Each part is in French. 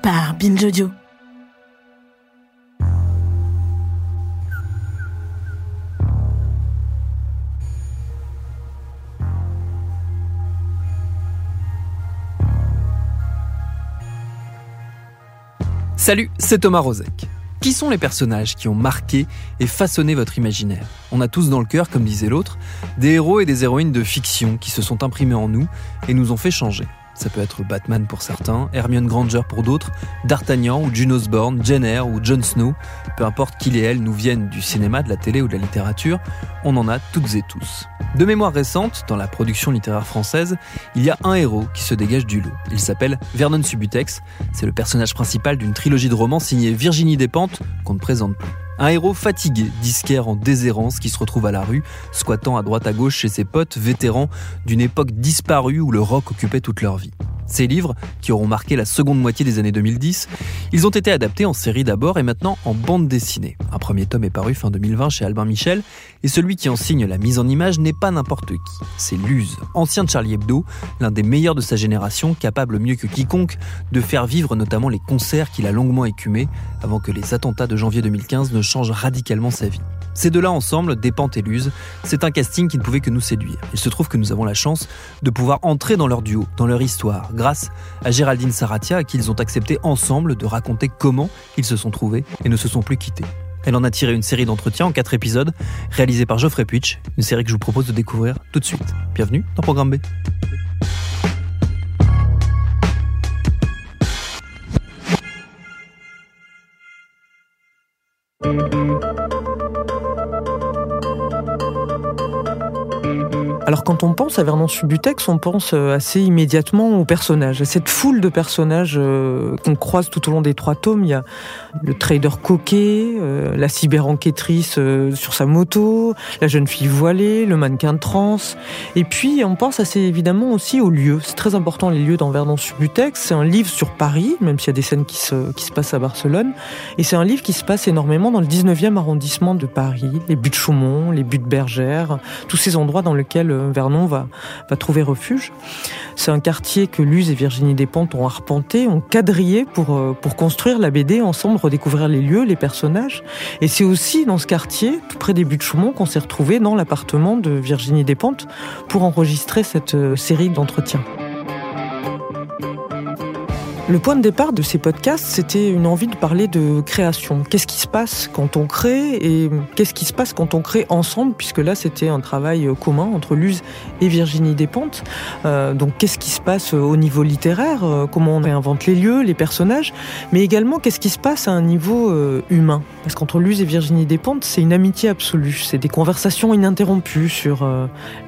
Par. Salut, c'est Thomas Rozek. Qui sont les personnages qui ont marqué et façonné votre imaginaire? On a tous dans le cœur, comme disait l'autre, des héros et des héroïnes de fiction qui se sont imprimés en nous et nous ont fait changer. Ça peut être Batman pour certains, Hermione Granger pour d'autres, D'Artagnan ou June Osborne, Jenner ou Jon Snow. Peu importe qui et elles nous viennent du cinéma, de la télé ou de la littérature, on en a toutes et tous. De mémoire récente, dans la production littéraire française, il y a un héros qui se dégage du lot. Il s'appelle Vernon Subutex. C'est le personnage principal d'une trilogie de romans signée Virginie Despentes qu'on ne présente plus. Un héros fatigué, disquaire en déshérence qui se retrouve à la rue, squattant à droite à gauche chez ses potes vétérans d'une époque disparue où le rock occupait toute leur vie. Ces livres, qui auront marqué la seconde moitié des années 2010, ils ont été adaptés en série d'abord et maintenant en bande dessinée. Un premier tome est paru fin 2020 chez Albin Michel, et celui qui en signe la mise en image n'est pas n'importe qui. C'est Luz, ancien de Charlie Hebdo, l'un des meilleurs de sa génération, capable mieux que quiconque de faire vivre notamment les concerts qu'il a longuement écumés avant que les attentats de janvier 2015 ne changent radicalement sa vie. Ces deux-là ensemble, Despentes et Luz, c'est un casting qui ne pouvait que nous séduire. Il se trouve que nous avons la chance de pouvoir entrer dans leur duo, dans leur histoire, grâce à Géraldine Saratia, à qui ils ont accepté ensemble de raconter comment ils se sont trouvés et ne se sont plus quittés. Elle en a tiré une série d'entretiens en quatre épisodes, réalisés par Geoffrey Puitch, une série que je vous propose de découvrir tout de suite. Bienvenue dans Programme B. Alors quand on pense à Vernon Subutex, on pense euh, assez immédiatement aux personnages, à cette foule de personnages euh, qu'on croise tout au long des trois tomes. Il y a le trader coquet, euh, la cyber-enquêtrice sur sa moto, la jeune fille voilée, le mannequin de trans. Et puis on pense assez évidemment aussi aux lieux. C'est très important les lieux dans Vernon Subutex. C'est un livre sur Paris, même s'il y a des scènes qui se, qui se passent à Barcelone. Et c'est un livre qui se passe énormément dans le 19e arrondissement de Paris, les buttes Chaumont, les buttes Bergères, tous ces endroits dans lesquels Vernon va, trouver refuge. C'est un quartier que Luz et Virginie Despentes ont arpenté, ont quadrillé pour, euh, construire la BD ensemble, redécouvrir les lieux, les personnages. Et c'est aussi dans ce quartier, tout près des buts de Chaumont, qu'on s'est retrouvé dans l'appartement de Virginie Despentes pour enregistrer cette euh, série d'entretiens. Le point de départ de ces podcasts, c'était une envie de parler de création. Qu'est-ce qui se passe quand on crée et qu'est-ce qui se passe quand on crée ensemble, puisque là c'était un travail commun entre Luz et Virginie Despentes. Euh, donc qu'est-ce qui se passe au niveau littéraire, euh, comment on réinvente les lieux, les personnages, mais également qu'est-ce qui se passe à un niveau euh, humain? Parce qu'entre Luz et Virginie Despentes, c'est une amitié absolue, c'est des conversations ininterrompues sur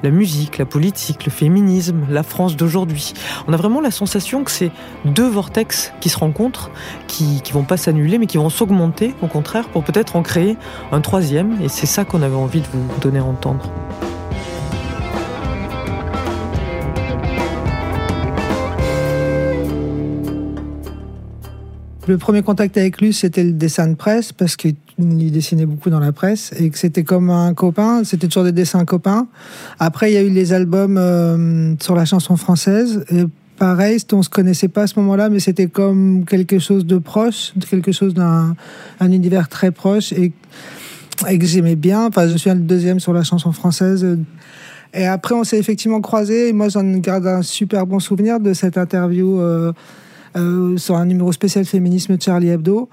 la musique, la politique, le féminisme, la France d'aujourd'hui. On a vraiment la sensation que c'est deux vortex qui se rencontrent, qui, qui vont pas s'annuler, mais qui vont s'augmenter, au contraire, pour peut-être en créer un troisième. Et c'est ça qu'on avait envie de vous donner à entendre. Le premier contact avec lui, c'était le dessin de presse, parce qu'il dessinait beaucoup dans la presse, et que c'était comme un copain, c'était toujours des dessins copains. Après, il y a eu les albums euh, sur la chanson française, pareil, on se connaissait pas à ce moment-là, mais c'était comme quelque chose de proche, quelque chose d'un un univers très proche, et, que j'aimais bien. Enfin, je suis le deuxième sur la chanson française. Et après, on s'est effectivement croisés, et moi, j'en garde un super bon souvenir de cette interview. Euh, euh, sur un numéro spécial féminisme de Charlie Hebdo.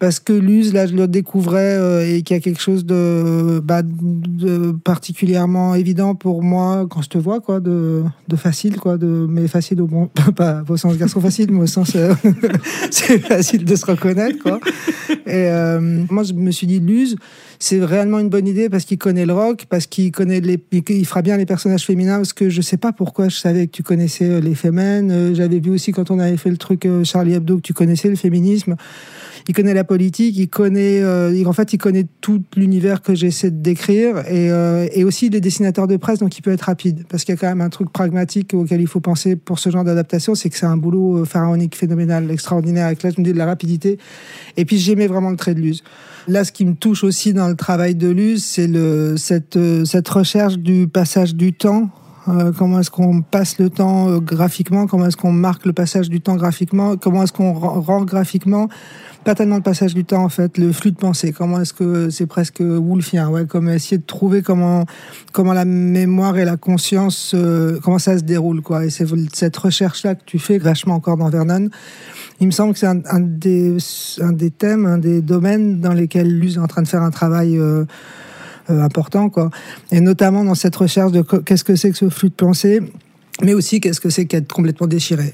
Parce que Luz, là, je le découvrais euh, et qu'il y a quelque chose de, bah, de, particulièrement évident pour moi quand je te vois, quoi, de, de facile, quoi, de, mais facile au bon, pas au sens garçon facile, mais au sens, euh, c'est facile de se reconnaître, quoi. Et euh, moi, je me suis dit, Luz, c'est réellement une bonne idée parce qu'il connaît le rock, parce qu'il connaît les, il fera bien les personnages féminins, parce que je sais pas pourquoi je savais que tu connaissais les femmes. J'avais vu aussi quand on avait fait le truc Charlie Hebdo que tu connaissais le féminisme il connaît la politique, il connaît, euh, en fait, il connaît tout l'univers que j'essaie de décrire et, euh, et aussi les dessinateurs de presse, donc il peut être rapide. Parce qu'il y a quand même un truc pragmatique auquel il faut penser pour ce genre d'adaptation, c'est que c'est un boulot euh, pharaonique, phénoménal, extraordinaire, avec là, je me dis de la rapidité. Et puis j'aimais vraiment le trait de Luz. Là, ce qui me touche aussi dans le travail de Luz, c'est le, cette, cette recherche du passage du temps comment est-ce qu'on passe le temps graphiquement, comment est-ce qu'on marque le passage du temps graphiquement, comment est-ce qu'on rend graphiquement? Pas tellement le passage du temps en fait, le flux de pensée. Comment est-ce que c'est presque Woolfien, ouais, comme essayer de trouver comment comment la mémoire et la conscience euh, comment ça se déroule quoi. Et c'est cette recherche là que tu fais vachement encore dans Vernon. Il me semble que c'est un, des thèmes, un des domaines dans lesquels Luz est en train de faire un travail euh, euh, important quoi. Et notamment dans cette recherche de qu'est-ce que c'est que ce flux de pensée mais aussi qu'est-ce que c'est qu'être complètement déchiré.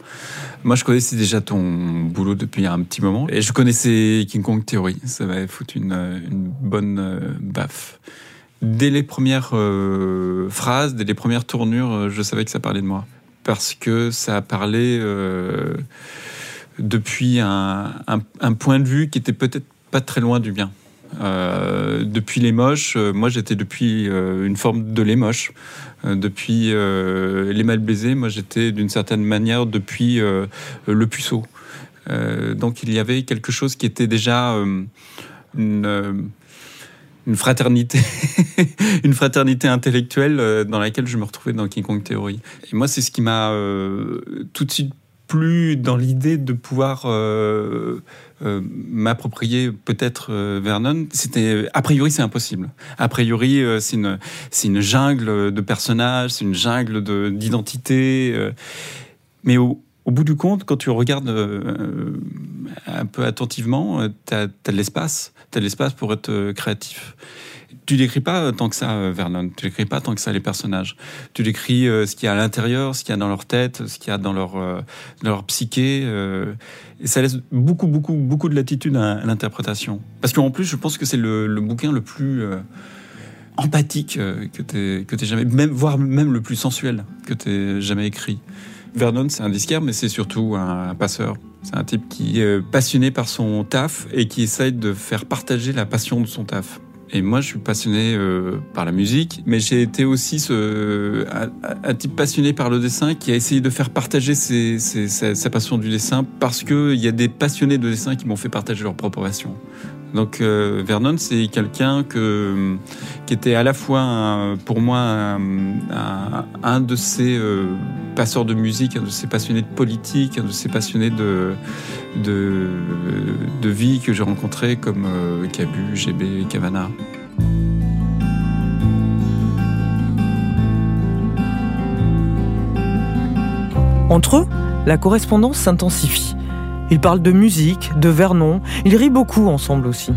Moi, je connaissais déjà ton boulot depuis un petit moment, et je connaissais King Kong Theory. Ça m'avait foutu une, bonne euh, baffe. Dès les premières euh, phrases, dès les premières tournures, euh, je savais que ça parlait de moi. Parce que ça a parlé depuis un, point de vue qui était peut-être pas très loin du bien. Euh, depuis les moches, moi j'étais depuis une forme de les moches. Euh, depuis euh, les mal baisés, moi j'étais d'une certaine manière depuis euh, le puceau. donc il y avait quelque chose qui était déjà une, une fraternité, une fraternité intellectuelle dans laquelle je me retrouvais dans King Kong Theory. Et moi, c'est ce qui m'a tout de suite plu dans l'idée de pouvoir euh, m'approprier peut-être euh, Vernon, c'était a priori c'est impossible. A priori euh, c'est une c'est une jungle de personnages, c'est une jungle d'identité. mais au, bout du compte, quand tu regardes un peu attentivement, tu as, de l'espace, tu as l'espace pour être créatif tu décris pas tant que ça Vernon, tu décris pas tant que ça les personnages. Tu décris ce qu'il y a à l'intérieur, ce qu'il y a dans leur tête, ce qu'il y a dans leur, dans leur psyché. Et ça laisse beaucoup, beaucoup, beaucoup de latitude à, l'interprétation. Parce qu'en plus, je pense que c'est le, bouquin le plus euh, empathique euh, que tu que jamais, voire même le plus sensuel que tu jamais écrit. Vernon, c'est un disquaire, mais c'est surtout un, passeur. C'est un type qui est passionné par son taf et qui essaye de faire partager la passion de son taf. Et moi, je suis passionné euh, par la musique, mais j'ai été aussi ce, un, type passionné par le dessin qui a essayé de faire partager ses, sa, passion du dessin parce qu'il y a des passionnés de dessin qui m'ont fait partager leur propre passion. Donc euh, Vernon, c'est quelqu'un que qui était à la fois pour moi un, de ces euh, passeurs de musique, un de ces passionnés de politique, un de ces passionnés de vie que j'ai rencontrés comme euh, Cabu, GB, Cavana. Entre eux, la correspondance s'intensifie. Ils parlent de musique, de Vernon, ils rient beaucoup ensemble aussi.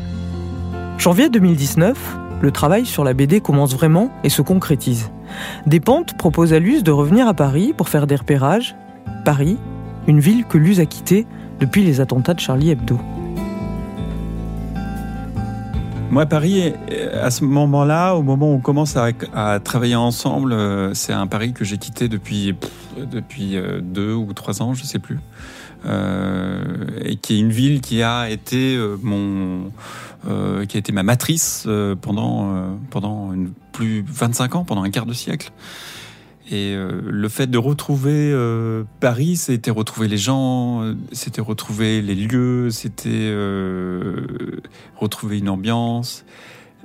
Janvier 2019, le travail sur la BD commence vraiment et se concrétise. Despentes propose à Luz de revenir à Paris pour faire des repérages. Paris, une ville que Luz a quittée depuis les attentats de Charlie Hebdo. Moi, Paris, à ce moment-là, au moment où on commence à, travailler ensemble, euh, c'est un Paris que j'ai quitté depuis, depuis euh, deux ou trois ans, je ne sais plus. Euh, et qui est une ville qui a été euh, mon euh, qui a été ma matrice pendant pendant une, plus 25 ans, pendant un quart de siècle. Et le fait de retrouver Paris, c'était retrouver les gens, c'était retrouver les lieux, c'était retrouver une ambiance.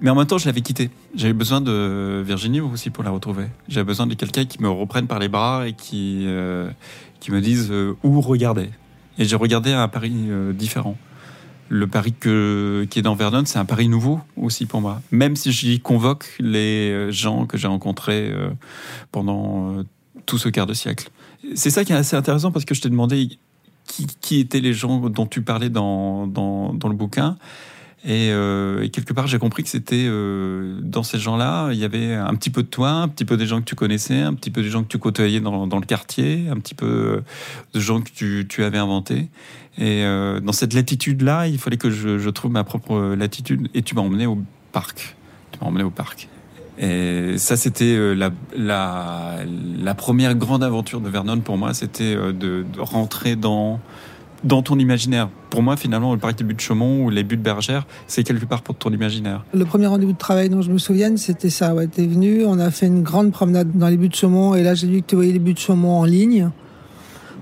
Mais en même temps, je l'avais quitté. J'avais besoin de Virginie aussi pour la retrouver. J'avais besoin de quelqu'un qui me reprenne par les bras et qui, qui me dise où regarder. Et j'ai regardé un Paris euh, différent. Le Paris que, qui est dans Vernon, c'est un Paris nouveau aussi pour moi. Même si j'y convoque les euh, gens que j'ai rencontrés euh, pendant tout ce quart de siècle. C'est ça qui est assez intéressant parce que je t'ai demandé qui, étaient les gens dont tu parlais dans, dans le bouquin. Et, euh, et, quelque part, j'ai compris que c'était euh, dans ces gens-là, il y avait un petit peu de toi, un petit peu des gens que tu connaissais, un petit peu des gens que tu côtoyais dans, le quartier, un petit peu de gens que tu, avais inventés. Et euh, dans cette latitude-là, il fallait que je, trouve ma propre latitude. Et tu m'as emmené au parc. Tu m'as emmené au parc. Et ça, c'était euh, la, première grande aventure de Vernon pour moi, c'était euh, de rentrer dans dans ton imaginaire. Pour moi, finalement, le parc des buts de Chaumont ou les buts de Bergère, c'est quelque part pour ton imaginaire. Le premier rendez-vous de travail dont je me souviens, c'était ça. Ouais, t'es venu, on a fait une grande promenade dans les buts de Chaumont, et là, j'ai vu que tu voyais les buts de Chaumont en ligne.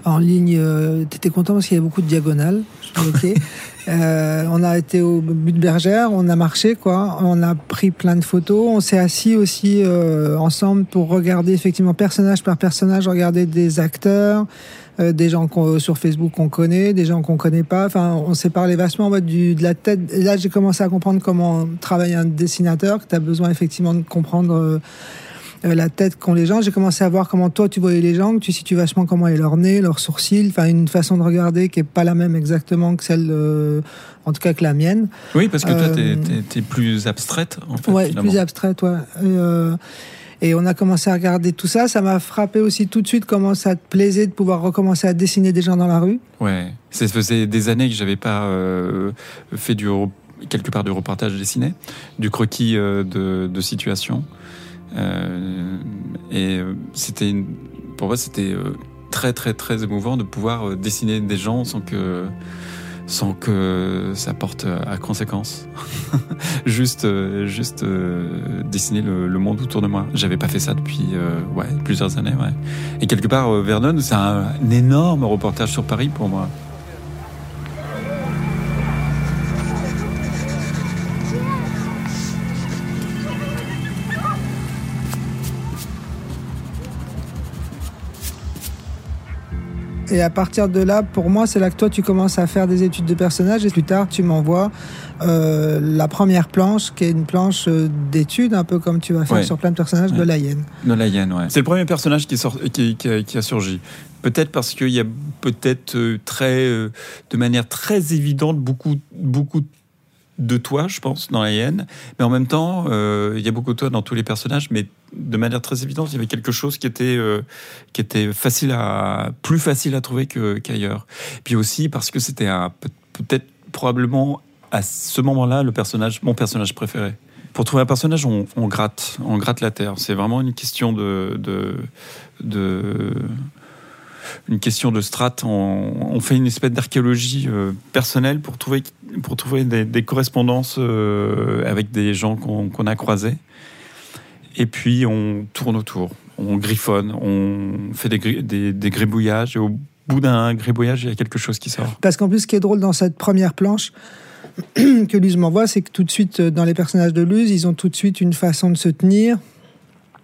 En ligne, euh, t'étais content parce qu'il y avait beaucoup de diagonales. Okay. euh, on a été au but de Bergère, on a marché, quoi. On a pris plein de photos. On s'est assis aussi euh, ensemble pour regarder effectivement personnage par personnage, regarder des acteurs, euh, des gens sur Facebook qu'on connaît, des gens qu'on connaît pas. Enfin, on s'est parlé vachement en mode du, de la tête. Et là, j'ai commencé à comprendre comment travaille un dessinateur, que tu as besoin effectivement de comprendre euh, la tête qu'ont les gens. J'ai commencé à voir comment toi tu voyais les gens, que tu situes vachement comment est leur nez, leurs sourcils, enfin une façon de regarder qui est pas la même exactement que celle, euh, en tout cas que la mienne. Oui, parce que toi euh, t'es es, plus abstraite en fait. Ouais, finalement. plus abstraite, ouais. Et, euh, et on a commencé à regarder tout ça. Ça m'a frappé aussi tout de suite comment ça te plaisait de pouvoir recommencer à dessiner des gens dans la rue. Ouais, ça faisait des années que j'avais pas euh, fait du quelque part du reportage dessiné, du croquis euh, de, de situation. Euh, et c'était pour moi c'était très très très émouvant de pouvoir dessiner des gens sans que sans que ça porte à conséquence. juste, euh, juste euh, dessiner le, monde autour de moi. J'avais pas fait ça depuis euh, plusieurs années. Et quelque part, Vernon, c'est un énorme reportage sur Paris pour moi. Et à partir de là, pour moi, c'est là que toi, tu commences à faire des études de personnages. Et plus tard, tu m'envoies euh, la première planche, qui est une planche d'études, un peu comme tu vas faire Ouais. sur plein de personnages Ouais. de la hyène. De la hyène, ouais. C'est le premier personnage qui, sort, qui, qui, a, qui a surgi. Peut-être parce qu'il y a peut-être euh, très, euh, de manière très évidente beaucoup, beaucoup de toi, je pense, dans la hyène. Mais en même temps, euh, il y a beaucoup de toi dans tous les personnages, mais de manière très évidente, il y avait quelque chose qui était, euh, qui était facile à, plus facile à trouver qu'ailleurs. Puis aussi parce que c'était peut-être probablement à ce moment-là le personnage, mon personnage préféré. Pour trouver un personnage, on, gratte, on gratte la terre. C'est vraiment une question de, de, une question de. On, fait une espèce d'archéologie euh, personnelle pour trouver, pour trouver des, correspondances euh, avec des gens qu'on a croisés. Et puis on tourne autour, on griffonne, on fait des, des gribouillages. Et au bout d'un gribouillage, il y a quelque chose qui sort. Parce qu'en plus, ce qui est drôle dans cette première planche que Luz m'envoie, c'est que tout de suite, euh, dans les personnages de Luz, ils ont tout de suite une façon de se tenir.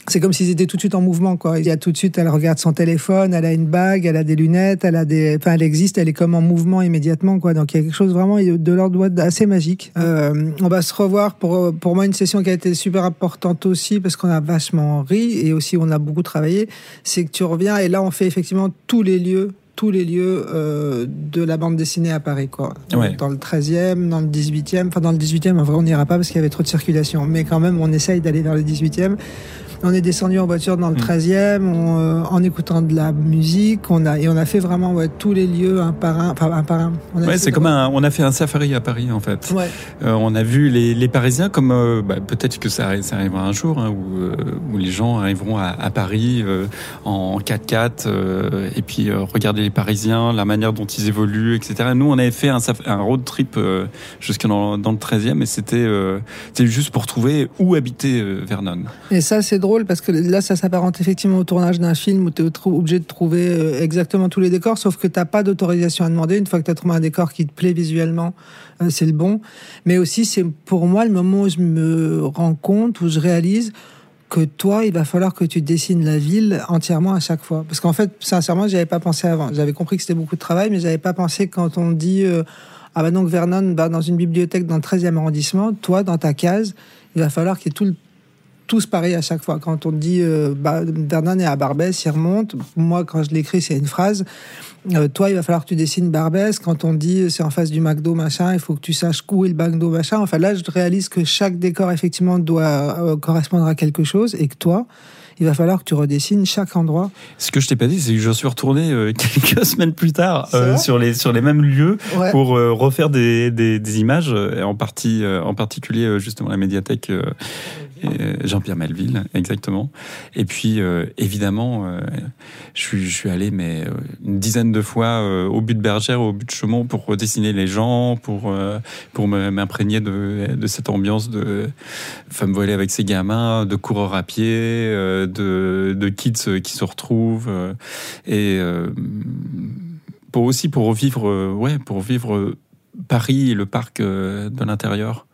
C'est comme s'ils étaient tout de suite en mouvement, quoi. Il y a tout de suite, elle regarde son téléphone, elle a une bague, elle a des lunettes, elle a des, enfin, elle existe, elle est comme en mouvement immédiatement, quoi. Donc il y a quelque chose vraiment de l'ordre assez magique. Euh, on va se revoir pour pour moi une session qui a été super importante aussi parce qu'on a vachement ri et aussi on a beaucoup travaillé. C'est que tu reviens et là on fait effectivement tous les lieux tous les lieux euh, de la bande dessinée à Paris, quoi. Ouais. Dans le 13e, dans le 18e, enfin dans le 18e, en vrai on n'ira pas parce qu'il y avait trop de circulation, mais quand même on essaye d'aller vers le 18e. On est descendu en voiture dans le Mm. 13e, on, euh, en écoutant de la musique, on a et on a fait vraiment ouais, tous les lieux un par un, enfin un par un. On a Ouais, fait c'est comme un, on a fait un safari à Paris en fait. Ouais. Euh, on a vu les, les Parisiens comme euh, bah, peut-être que ça, ça arrivera un jour hein, où, où les gens arriveront à, à Paris en 4x4 euh, et puis regarder les Parisiens, la manière dont ils évoluent, etc. Nous, on avait fait un, road trip jusque dans, dans le 13e et c'était c'était juste pour trouver où habiter Vernon. Et ça, c'est drôle parce que là, ça s'apparente effectivement au tournage d'un film où tu es obligé de trouver euh, exactement tous les décors, sauf que tu pas d'autorisation à demander. Une fois que tu as trouvé un décor qui te plaît visuellement, euh, c'est le bon. Mais aussi, c'est pour moi le moment où je me rends compte, où je réalise que toi, il va falloir que tu dessines la ville entièrement à chaque fois. Parce qu'en fait, sincèrement, j'y avais pas pensé avant. J'avais compris que c'était beaucoup de travail, mais j'avais pas pensé quand on dit euh, ah bah donc Vernon, dans une bibliothèque dans le 13e arrondissement, toi, dans ta case, il va falloir qu'il y ait tout le tous pareils à chaque fois. Quand on dit euh, bah, est à Barbès, il remonte. Moi, quand je l'écris, c'est une phrase. Euh, toi, il va falloir que tu dessines Barbès. Quand on dit c'est en face du McDo, machin, il faut que tu saches où est le McDo, machin. Enfin, là, je réalise que chaque décor, effectivement, doit euh, correspondre à quelque chose et que toi, il va falloir que tu redessines chaque endroit. Ce que je t'ai pas dit, c'est que je suis retourné euh, quelques semaines plus tard euh, sur les sur les mêmes lieux Ouais. pour euh, refaire des, des, des images, en partie en particulier justement la médiathèque Jean-Pierre Melville, exactement. Et puis euh, évidemment, euh, je suis allé mais euh, une dizaine de fois euh, au but de Bergère, au but de Chaumont pour redessiner les gens, pour euh, pour m'imprégner de cette ambiance de femme voilée avec ses gamins, de coureurs à pied, euh, de, kids euh, qui se retrouvent, euh, et euh, pour aussi pour revivre, euh, ouais, pour vivre euh, Paris et le parc euh, de l'intérieur.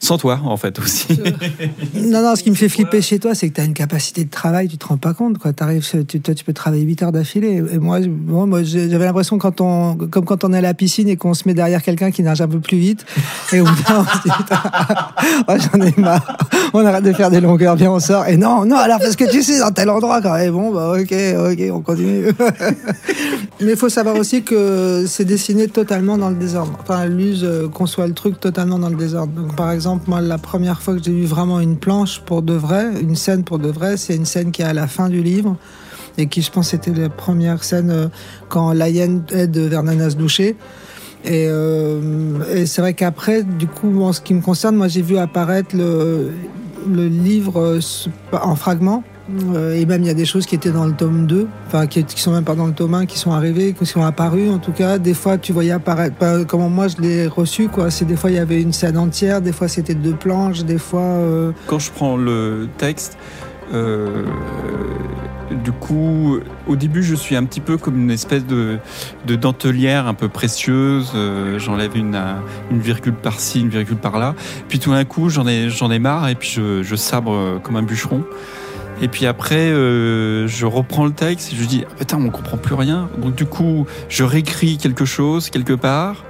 Sans toi, en fait, aussi. Non, non, ce qui me fait flipper chez toi, c'est que tu as une capacité de travail, tu te rends pas compte. Quoi. Arrives, tu, toi, tu peux travailler 8 heures d'affilée. Et moi, je- moi, j'avais l'impression, quand on, comme quand on est à la piscine et qu'on se met derrière quelqu'un qui nage un peu plus vite, et au bout d'un moment, on se dit, Putain, oh, j'en ai marre. On arrête de faire des longueurs, bien on sort. Et non, non, alors parce que tu sais, dans tel endroit, quand même. Bon, bah, ok, ok, on continue. Mais il faut savoir aussi que c'est dessiné totalement dans le désordre. Enfin, Luz euh, conçoit le truc totalement dans le désordre. Donc, par exemple, moi, la première fois que j'ai vu vraiment une planche pour de vrai, une scène pour de vrai, c'est une scène qui est à la fin du livre et qui, je pense, c'était la première scène euh, quand la hyène aide Vernon à se doucher. Et, euh, et c'est vrai qu'après, du coup, en ce qui me concerne, moi, j'ai vu apparaître le, le livre euh, en fragments. Euh, et même il y a des choses qui étaient dans le tome 2, enfin qui, qui sont même pas dans le tome 1, qui sont arrivées, qui sont apparues en tout cas. Des fois tu voyais apparaître, pas comment moi je l'ai reçu quoi. C'est des fois il y avait une scène entière, des fois c'était deux planches, des fois. euh, Quand je prends le texte, euh, du coup, au début, je suis un petit peu comme une espèce de, de dentelière un peu précieuse. J'enlève une, virgule par-ci, une virgule par-là. Puis tout d'un coup, j'en ai, ai marre et puis je, sabre comme un bûcheron. Et puis après, euh, je reprends le texte et je dis, ah, putain, on comprend plus rien. Donc du coup, je réécris quelque chose quelque part.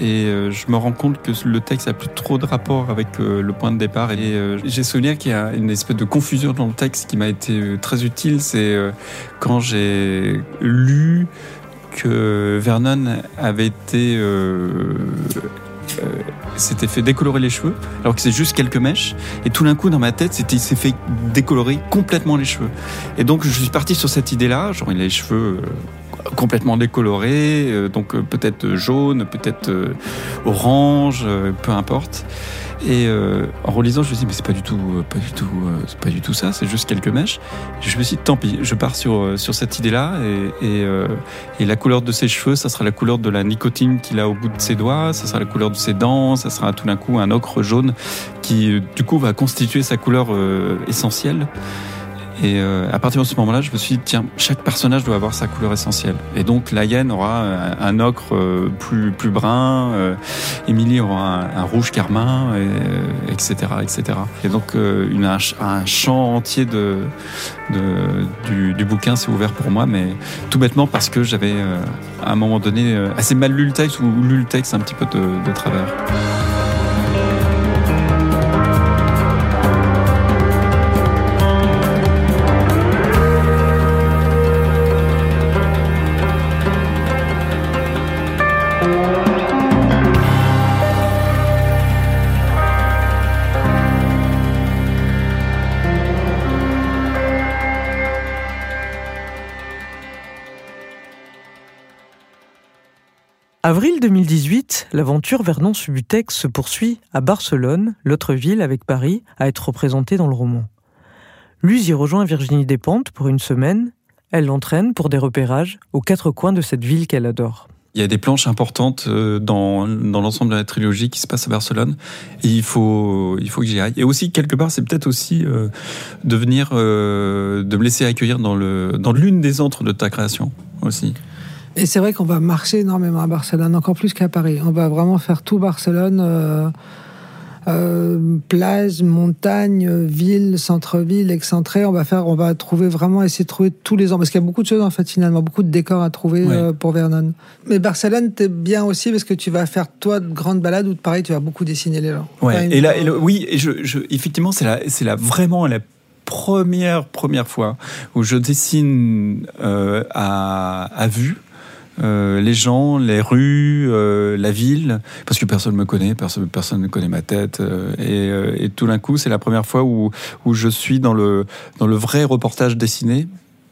Et euh, je me rends compte que le texte a plus trop de rapport avec euh, le point de départ. Et j'ai souvenir qu'il y a une espèce de confusion dans le texte qui m'a été très utile. C'est quand j'ai lu que Vernon avait été s'était fait décolorer les cheveux, alors que c'est juste quelques mèches. Et tout d'un coup, dans ma tête, il s'est fait décolorer complètement les cheveux. Et donc, je suis parti sur cette idée-là. Genre, il a les cheveux euh, complètement décolorés, euh, donc euh, peut-être jaune, peut-être euh, orange, euh, peu importe. Et euh, en relisant, je me suis dit, mais c'est pas du tout, euh, pas du tout, euh, c'est pas du tout ça, c'est juste quelques mèches. Je me suis dit, tant pis, je pars sur, euh, sur cette idée-là. Et, euh, et la couleur de ses cheveux, ça sera la couleur de la nicotine qu'il a au bout de ses doigts, ça sera la couleur de ses dents, ça sera tout d'un coup un ocre jaune qui, du coup, va constituer sa couleur essentielle. Et euh, à partir de ce moment-là, je me suis dit, tiens, chaque personnage doit avoir sa couleur essentielle. Et donc, la aura un, un ocre euh, plus, plus brun, euh, Émilie aura un, rouge carmin, et, euh, etc., etc. Et donc, euh, une, un, un champ entier du, bouquin s'est ouvert pour moi, mais tout bêtement parce que j'avais, euh, à un moment donné, euh, assez mal lu le texte ou lu le texte un petit peu de travers. Avril 2018, l'aventure Vernon Subutex se poursuit à Barcelone, l'autre ville avec Paris à être représentée dans le roman. Luz y rejoint Virginie Despentes pour une semaine. Elle l'entraîne pour des repérages aux quatre coins de cette ville qu'elle adore. Il y a des planches importantes euh, dans, dans l'ensemble de la trilogie qui se passe à Barcelone. Et il faut, il faut que j'y aille. Et aussi, quelque part, c'est peut-être aussi euh, de venir, euh, de me laisser accueillir dans, dans l'une des antres de ta création aussi. Et c'est vrai qu'on va marcher énormément à Barcelone, encore plus qu'à Paris. On va vraiment faire tout Barcelone. euh, euh, plage, montagne, ville, centre-ville, excentré. On va faire, on va trouver vraiment essayer de trouver tous les ans parce qu'il y a beaucoup de choses en fait finalement, beaucoup de décors à trouver euh, pour Vernon. Mais Barcelone, t'es bien aussi parce que tu vas faire toi de grandes balades où pareil, tu vas beaucoup dessiner les gens. Ouais. Enfin, Et là, et le- oui, et je, je- effectivement, c'est la, c'est la vraiment la première première fois où je dessine euh, à, à vue. Euh, les gens, les rues, euh, la ville, parce que personne me connaît, personne, personne ne connaît ma tête, euh, et, et tout d'un coup, c'est la première fois où, où je suis dans le, dans le vrai reportage dessiné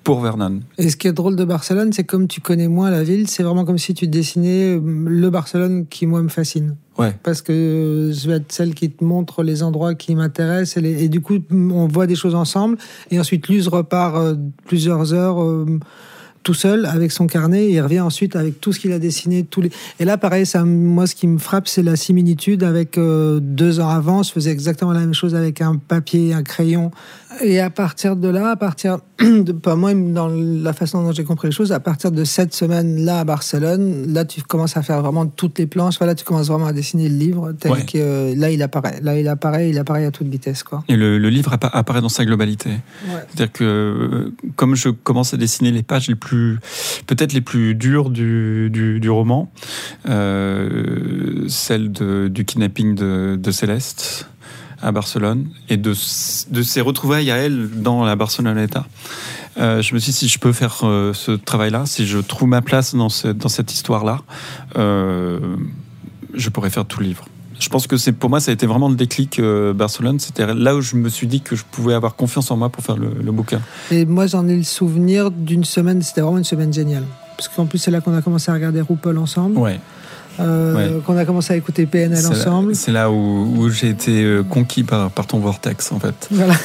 pour Vernon. Et ce qui est drôle de Barcelone, c'est comme tu connais moins la ville, c'est vraiment comme si tu dessinais le Barcelone qui moi me fascine. Ouais. Parce que je vais être celle qui te montre les endroits qui m'intéressent et, les- et du coup on voit des choses ensemble et ensuite Luz repart plusieurs heures tout seul avec son carnet et il revient ensuite avec tout ce qu'il a dessiné tous les et là pareil ça moi ce qui me frappe c'est la similitude avec euh, deux ans avant je faisais exactement la même chose avec un papier un crayon et à partir de là à partir de pas moi dans la façon dont j'ai compris les choses à partir de cette semaine là à Barcelone là tu commences à faire vraiment toutes les planches voilà tu commences vraiment à dessiner le livre tel Ouais. que euh, là il apparaît là il apparaît il apparaît à toute vitesse quoi Et le, le livre appa- apparaît dans sa globalité. Ouais. C'est-à-dire que euh, comme je commence à dessiner les pages les plus, peut-être les plus dures du, du, roman, euh, celle du kidnapping de, Céleste à Barcelone et de, de ses retrouvailles à elle dans la Barceloneta. Euh, je me suis dit, si je peux faire euh, ce travail-là, si je trouve ma place dans, ce- dans cette histoire-là, euh, je pourrais faire tout le livre. Je pense que c'est pour moi, ça a été vraiment le déclic euh, Barcelone. C'était là où je me suis dit que je pouvais avoir confiance en moi pour faire le, le bouquin. Et moi, j'en ai le souvenir d'une semaine, c'était vraiment une semaine géniale. Parce qu'en plus, c'est là qu'on a commencé à regarder RuPaul ensemble, Ouais. euh, qu'on a commencé à écouter PNL ensemble. C'est là, où, où j'ai été euh, conquis par, par ton vortex, en fait. Voilà.